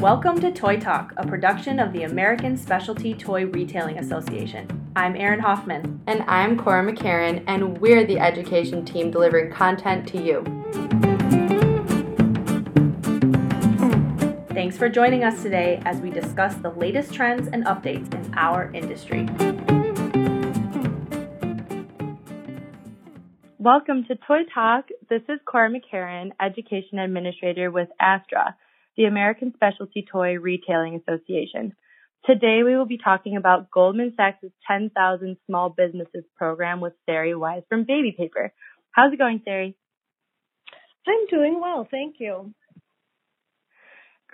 Welcome to Toy Talk, a production of the American Specialty Toy Retailing Association. I'm Erin Hoffman. And I'm Cora McCarran, and we're the education team delivering content to you. Thanks for joining us today as we discuss the latest trends and updates in our industry. Welcome to Toy Talk. This is Cora McCarran, Education Administrator with ASTRA, the American Specialty Toy Retailing Association. Today we will be talking about Goldman Sachs' 10,000 Small Businesses program with Sari Wise from Baby Paper. How's it going, Sari? I'm doing well, thank you.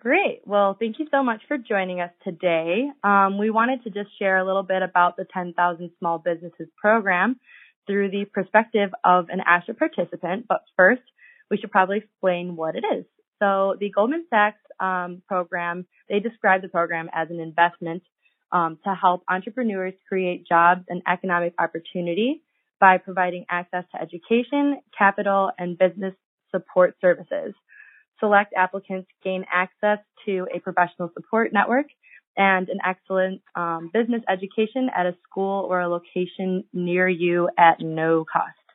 Great. Well, thank you so much for joining us today. Um, we wanted to just share a little bit about the 10,000 Small Businesses program through the perspective of an ASTRA participant. But first, we should probably explain what it is. So the Goldman Sachs um, program, they describe the program as an investment um, to help entrepreneurs create jobs and economic opportunity by providing access to education, capital, and business support services. Select applicants gain access to a professional support network and an excellent um, business education at a school or a location near you at no cost.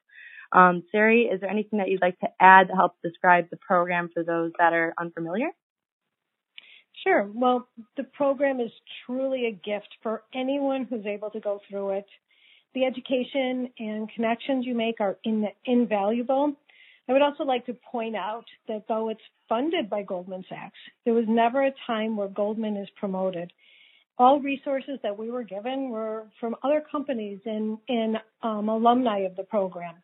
Um, Sari, is there anything that you'd like to add to help describe the program for those that are unfamiliar? Sure. Well, the program is truly a gift for anyone who's able to go through it. The education and connections you make are in, invaluable. I would also like to point out that though it's funded by Goldman Sachs, there was never a time where Goldman is promoted. All resources that we were given were from other companies and, and um, alumni of the program.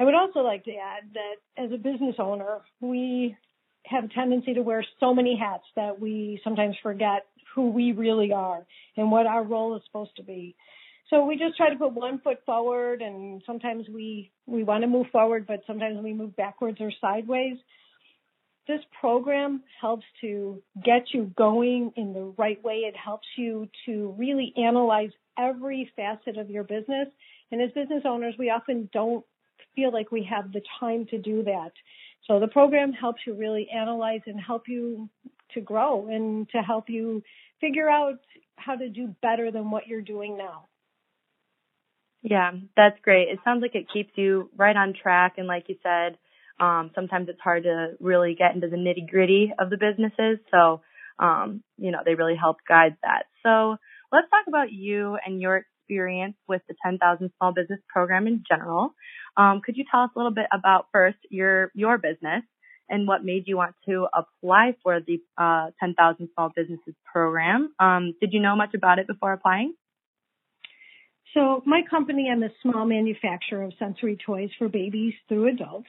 I would also like to add that as a business owner, we have a tendency to wear so many hats that we sometimes forget who we really are and what our role is supposed to be. So we just try to put one foot forward and sometimes we, we want to move forward, but sometimes we move backwards or sideways. This program helps to get you going in the right way. It helps you to really analyze every facet of your business. And as business owners, we often don't feel like we have the time to do that. So the program helps you really analyze and help you to grow and to help you figure out how to do better than what you're doing now. Yeah, that's great. It sounds like it keeps you right on track. And like you said, um, sometimes it's hard to really get into the nitty gritty of the businesses. So, um, you know, they really help guide that. So let's talk about you and your experience with the 10,000 Small Business Program in general. Um, could you tell us a little bit about first your your business and what made you want to apply for the uh, 10,000 Small Businesses Program? Um, did you know much about it before applying? So my company, I'm a small manufacturer of sensory toys for babies through adults.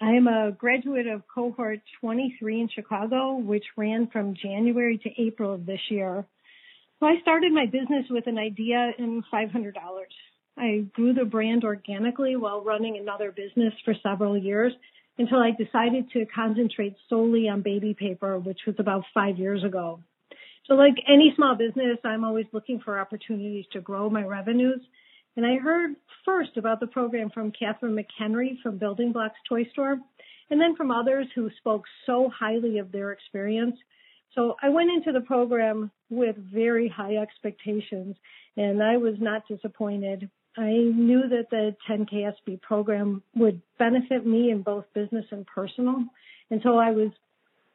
I am a graduate of cohort 23 in Chicago, which ran from January to April of this year. So I started my business with an idea and $500. I grew the brand organically while running another business for several years until I decided to concentrate solely on baby paper, which was about five years ago. So like any small business, I'm always looking for opportunities to grow my revenues. And I heard first about the program from Catherine McHenry from Building Blocks Toy Store, and then from others who spoke so highly of their experience. So I went into the program with very high expectations and I was not disappointed. I knew that the 10KSB program would benefit me in both business and personal. And so I was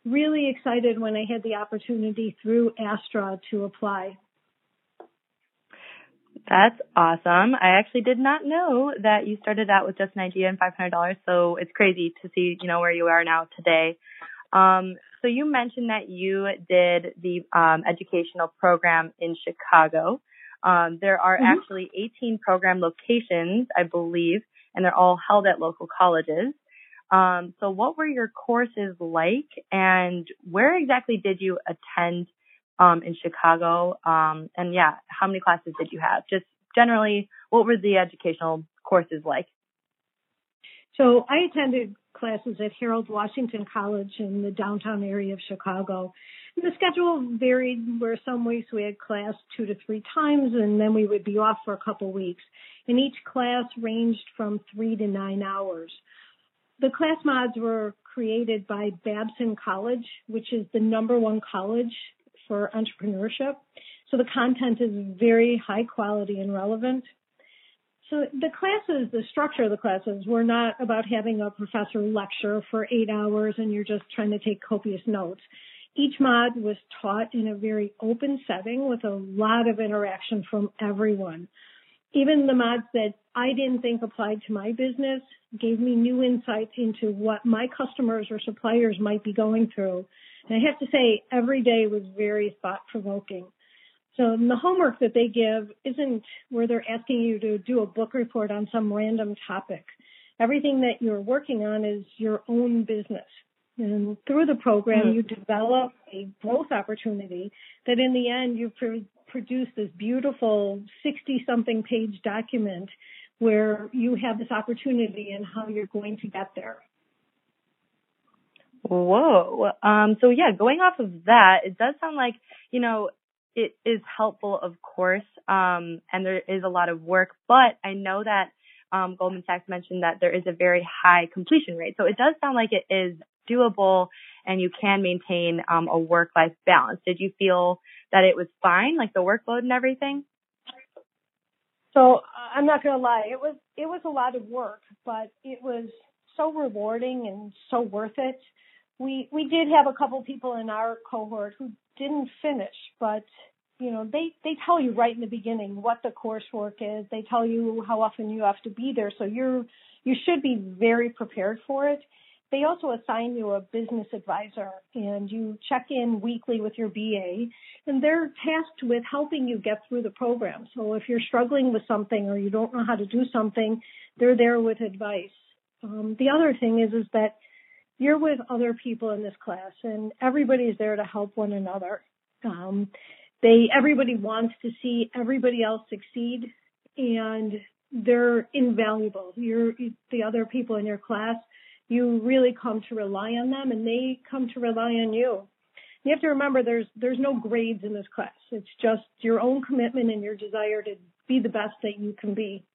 really excited when I had the opportunity through Astra to apply. That's awesome. I actually did not know that you started out with just an idea and $500. So it's crazy to see, you know, where you are now today. Um, so you mentioned that you did the um, educational program in Chicago. Um, there are mm-hmm. actually 18 program locations, I believe, and they're all held at local colleges. Um, so what were your courses like and where exactly did you attend um, in Chicago? Um, and yeah, how many classes did you have? Just generally, what were the educational courses like? So I attended classes at Harold Washington College in the downtown area of Chicago. And the schedule varied where some weeks we had class two to three times and then we would be off for a couple weeks. And each class ranged from three to nine hours. The class mods were created by Babson College, which is the number one college for entrepreneurship. So the content is very high quality and relevant. So the classes, the structure of the classes were not about having a professor lecture for eight hours and you're just trying to take copious notes. Each mod was taught in a very open setting with a lot of interaction from everyone. Even the mods that I didn't think applied to my business gave me new insights into what my customers or suppliers might be going through. And I have to say, every day was very thought provoking. So the homework that they give isn't where they're asking you to do a book report on some random topic. Everything that you're working on is your own business. And through the program, mm-hmm. you develop a growth opportunity that in the end you pr- produce this beautiful 60 something page document where you have this opportunity and how you're going to get there. Whoa. Um, so yeah, going off of that, it does sound like, you know, it is helpful, of course, um, and there is a lot of work, but I know that um, Goldman Sachs mentioned that there is a very high completion rate. So it does sound like it is doable and you can maintain um, a work-life balance. Did you feel that it was fine, like the workload and everything? So I'm not going to lie, it was it was a lot of work, but it was so rewarding and so worth it. We we did have a couple people in our cohort who didn't finish, but you know they they tell you right in the beginning what the coursework is. They tell you how often you have to be there, so you're you should be very prepared for it. They also assign you a business advisor and you check in weekly with your BA and they're tasked with helping you get through the program. So if you're struggling with something or you don't know how to do something, they're there with advice. Um, the other thing is, is that you're with other people in this class and everybody's there to help one another. Um, they, everybody wants to see everybody else succeed and they're invaluable. You're, the other people in your class, you really come to rely on them and they come to rely on you. You have to remember there's, there's no grades in this class. It's just your own commitment and your desire to be the best that you can be.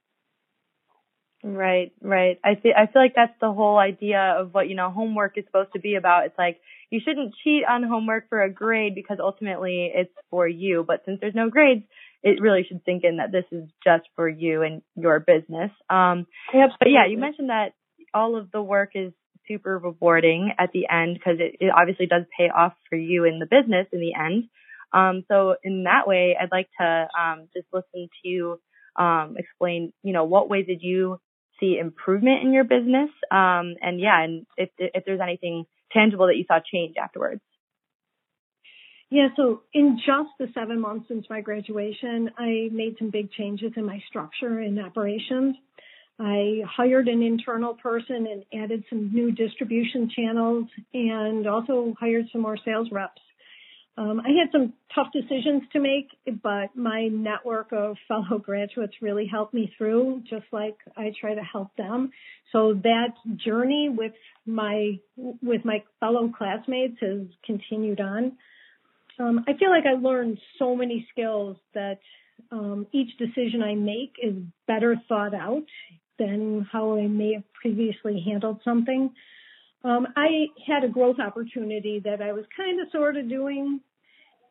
Right, right. I feel I feel like that's the whole idea of what you know homework is supposed to be about. It's like you shouldn't cheat on homework for a grade because ultimately it's for you. But since there's no grades, it really should sink in that this is just for you and your business. Um, Absolutely. But yeah, you mentioned that all of the work is super rewarding at the end because it, it obviously does pay off for you in the business in the end. Um, so in that way, I'd like to um, just listen to you um, explain, you know, what ways did you see improvement in your business. Um, and yeah, and if, if there's anything tangible that you saw change afterwards. Yeah, so in just the seven months since my graduation, I made some big changes in my structure and operations. I hired an internal person and added some new distribution channels and also hired some more sales reps. Um, I had some tough decisions to make, but my network of fellow graduates really helped me through, just like I try to help them. So that journey with my with my fellow classmates has continued on. Um, I feel like I learned so many skills that um, each decision I make is better thought out than how I may have previously handled something. Um, I had a growth opportunity that I was kind of sort of doing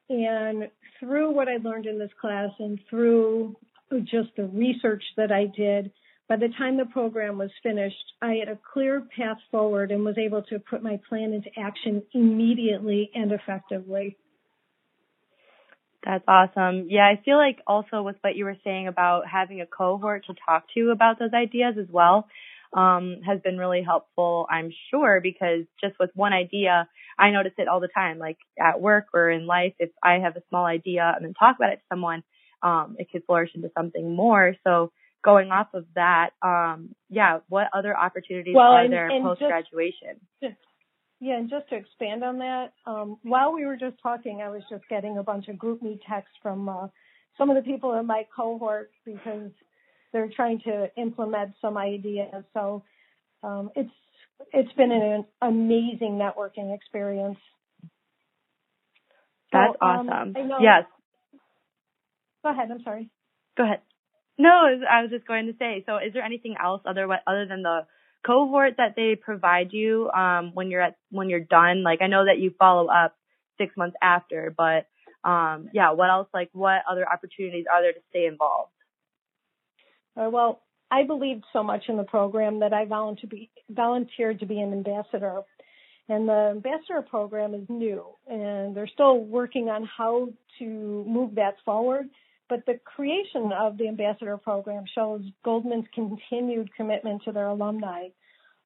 and through what I learned in this class and through just the research that I did, by the time the program was finished, I had a clear path forward and was able to put my plan into action immediately and effectively. That's awesome. Yeah, I feel like also with what you were saying about having a cohort to talk to about those ideas as well, um, has been really helpful, I'm sure, because just with one idea, I notice it all the time, like at work or in life. If I have a small idea and then talk about it to someone, um, it could flourish into something more. So going off of that, um, yeah, what other opportunities well, are and, there post graduation? Yeah, and just to expand on that, um, while we were just talking, I was just getting a bunch of GroupMe texts from uh, some of the people in my cohort because they're trying to implement some ideas. So um, it's it's been an amazing networking experience. That's so, um, awesome. yes. Go ahead. I'm sorry. Go ahead. No, I was just going to say. So, is there anything else other other than the cohort that they provide you um, when you're at when you're done? Like I know that you follow up six months after, but um, yeah, what else? Like what other opportunities are there to stay involved? Uh, well, I believed so much in the program that I volunteered to be, volunteered to be an ambassador. And the ambassador program is new, and they're still working on how to move that forward. But the creation of the ambassador program shows Goldman's continued commitment to their alumni.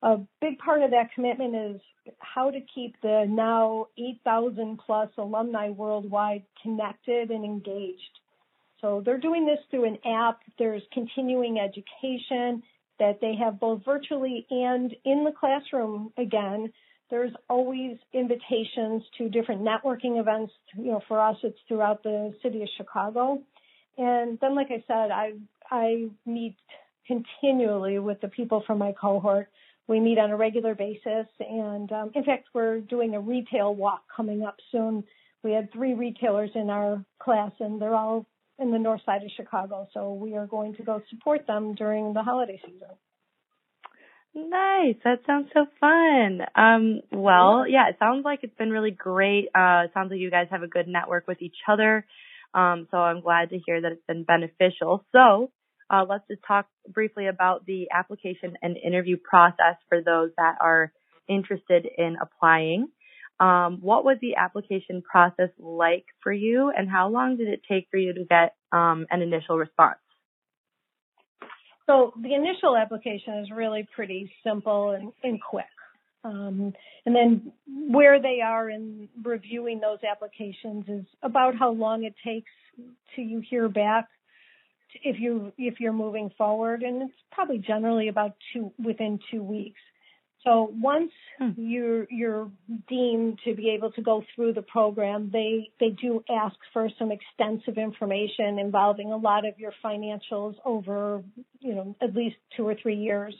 A big part of that commitment is how to keep the now 8,000 plus alumni worldwide connected and engaged. So they're doing this through an app. There's continuing education that they have both virtually and in the classroom again. There's always invitations to different networking events. You know, for us, it's throughout the city of Chicago. And then, like I said, I I meet continually with the people from my cohort. We meet on a regular basis, and um, in fact, we're doing a retail walk coming up soon. We had three retailers in our class, and they're all in the north side of Chicago. So we are going to go support them during the holiday season. Nice. That sounds so fun. Um, well, yeah, it sounds like it's been really great. Uh, it sounds like you guys have a good network with each other. Um, so I'm glad to hear that it's been beneficial. So, uh, let's just talk briefly about the application and interview process for those that are interested in applying. Um, what was the application process like for you, and how long did it take for you to get um, an initial response? So the initial application is really pretty simple and, and quick. Um, and then where they are in reviewing those applications is about how long it takes to you hear back if you if you're moving forward, and it's probably generally about two within two weeks. So once hmm. you're you're deemed to be able to go through the program, they they do ask for some extensive information involving a lot of your financials over you know at least two or three years.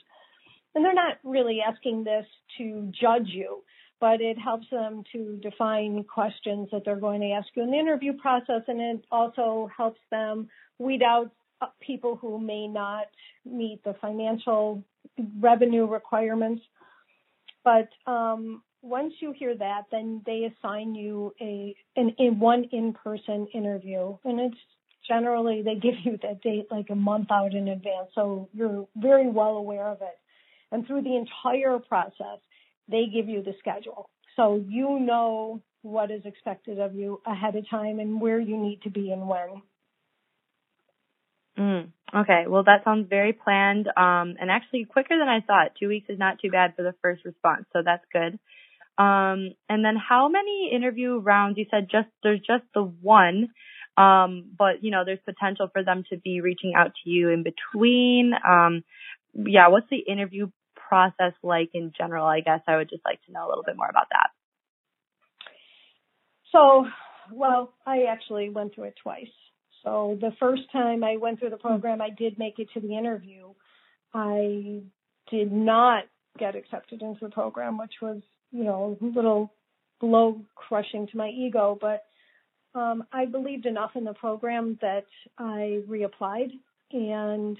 And they're not really asking this to judge you, but it helps them to define questions that they're going to ask you in the interview process, and it also helps them weed out people who may not meet the financial revenue requirements but um, once you hear that, then they assign you a an in one in-person interview, and it's generally they give you that date like a month out in advance, so you're very well aware of it. And through the entire process, they give you the schedule, so you know what is expected of you ahead of time and where you need to be and when. Mm, okay, well that sounds very planned, um, and actually quicker than I thought. Two weeks is not too bad for the first response, so that's good. Um, and then how many interview rounds? You said just there's just the one, um, but you know there's potential for them to be reaching out to you in between. Um, yeah, what's the interview process like in general? I guess I would just like to know a little bit more about that. So, well, I actually went through it twice. So the first time I went through the program, I did make it to the interview. I did not get accepted into the program, which was, you know, a little blow crushing to my ego, but um, I believed enough in the program that I reapplied. And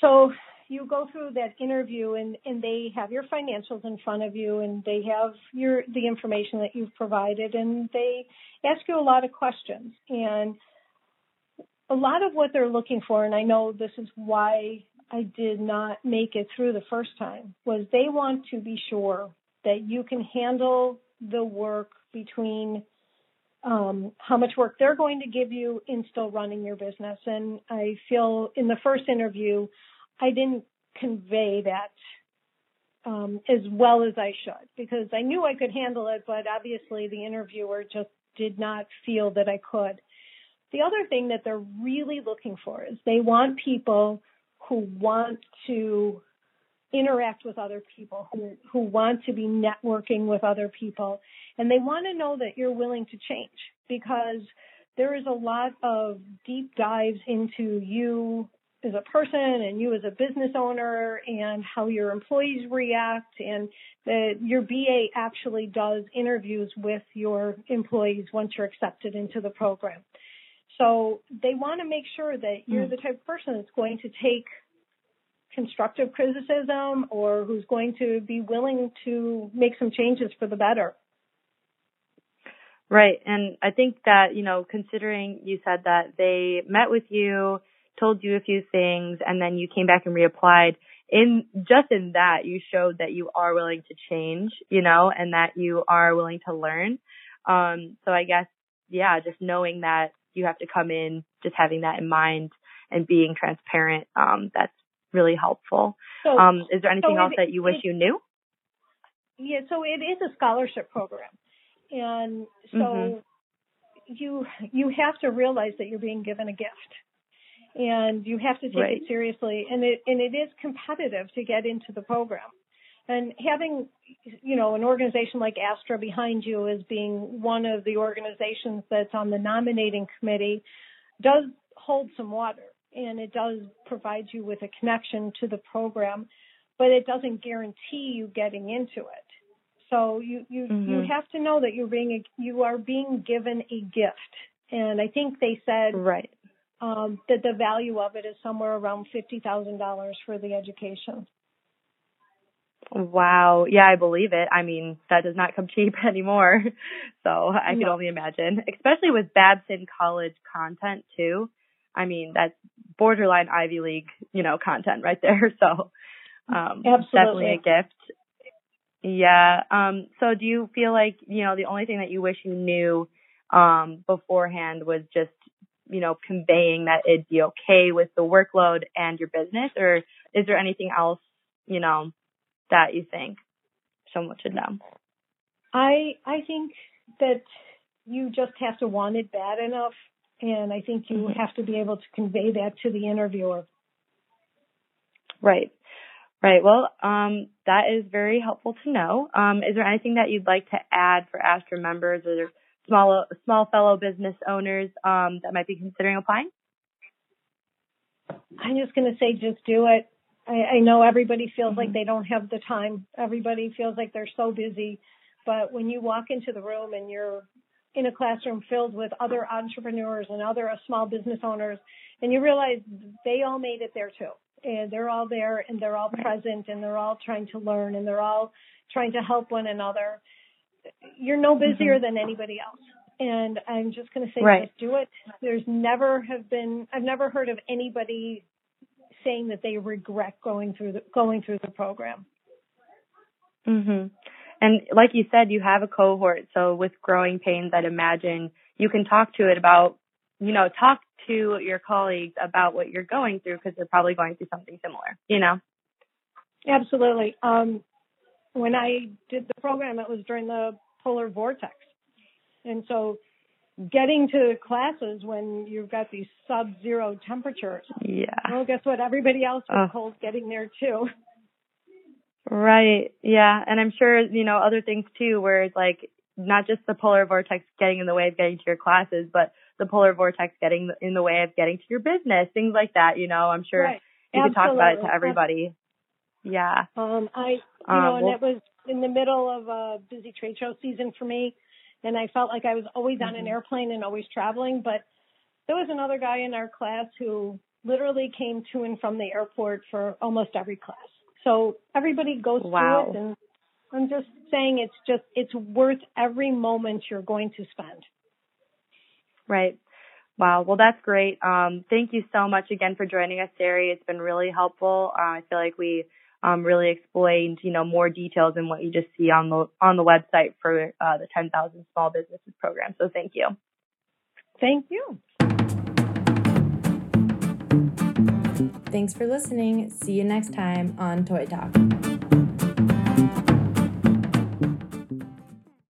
so you go through that interview and, and they have your financials in front of you and they have your the information that you've provided and they ask you a lot of questions. And a lot of what they're looking for, and I know this is why I did not make it through the first time, was they want to be sure that you can handle the work between um, how much work they're going to give you in still running your business. And I feel in the first interview, I didn't convey that um, as well as I should because I knew I could handle it, but obviously the interviewer just did not feel that I could. The other thing that they're really looking for is they want people who want to interact with other people, who, who want to be networking with other people, and they want to know that you're willing to change because there is a lot of deep dives into you as a person and you as a business owner and how your employees react and that your BA actually does interviews with your employees once you're accepted into the program. So they want to make sure that you're mm. the type of person that's going to take constructive criticism or who's going to be willing to make some changes for the better. Right. And I think that, you know, considering you said that they met with you, told you a few things, and then you came back and reapplied, in just in that you showed that you are willing to change, you know, and that you are willing to learn. Um, so I guess, yeah, just knowing that you have to come in, just having that in mind and being transparent, um, that's really helpful. So, um, is there anything so else that you wish you knew? Yeah, so it is a scholarship program. And so mm-hmm. you you have to realize that you're being given a gift. And you have to take right. it seriously and it and it is competitive to get into the program. And having you know an organization like Astra behind you as being one of the organizations that's on the nominating committee does hold some water and it does provide you with a connection to the program, but it doesn't guarantee you getting into it. So you you mm-hmm. you have to know that you're being you are being given a gift, and I think they said right um, that the value of it is somewhere around fifty thousand dollars for the education. Wow. Yeah, I believe it. I mean, that does not come cheap anymore. So I no. can only imagine, especially with Babson College content too. I mean, that's borderline Ivy League, you know, content right there. So, um, Absolutely. definitely a gift. Yeah. Um, so do you feel like, you know, the only thing that you wish you knew, um, beforehand was just, you know, conveying that it'd be okay with the workload and your business, or is there anything else, you know, that you think someone should know? I, I think that you just have to want it bad enough. And I think you mm-hmm. have to be able to convey that to the interviewer. Right. Right. Well, um, that is very helpful to know. Um, is there anything that you'd like to add for Astra members or small small fellow business owners um, that might be considering applying? I'm just going to say, just do it. I, I know everybody feels mm-hmm. like they don't have the time. Everybody feels like they're so busy. But when you walk into the room and you're in a classroom filled with other entrepreneurs and other small business owners, and you realize they all made it there too and they're all there and they're all present and they're all trying to learn and they're all trying to help one another. You're no busier mm-hmm. than anybody else. And I'm just going to say, right. just do it. There's never have been, I've never heard of anybody saying that they regret going through the, going through the program. Mhm. And like you said, you have a cohort. So with growing pains, I'd imagine you can talk to it about, you know, talk to your colleagues about what you're going through because they're probably going through something similar, you know? Absolutely. Um, when I did the program, it was during the polar vortex. And so getting to classes when you've got these sub zero temperatures. Yeah. Well, guess what? Everybody else was cold getting there too. Right. Yeah. And I'm sure, you know, other things too, where it's like not just the polar vortex getting in the way of getting to your classes, but the polar vortex getting in the way of getting to your business, things like that. You know, I'm sure right. you could talk about it to everybody. Yeah. Um, I, you um, know, and well, it was in the middle of a busy trade show season for me, and I felt like I was always on mm-hmm. an airplane and always traveling. But there was another guy in our class who literally came to and from the airport for almost every class. So everybody goes wow. through it, and I'm just saying it's just it's worth every moment you're going to spend. Right. Wow. Well, that's great. Um, thank you so much again for joining us, Sari. It's been really helpful. Uh, I feel like we um, really explained, you know, more details than what you just see on the on the website for uh, the 10,000 Small Businesses program. So thank you. Thank you. Thanks for listening. See you next time on Toy Talk.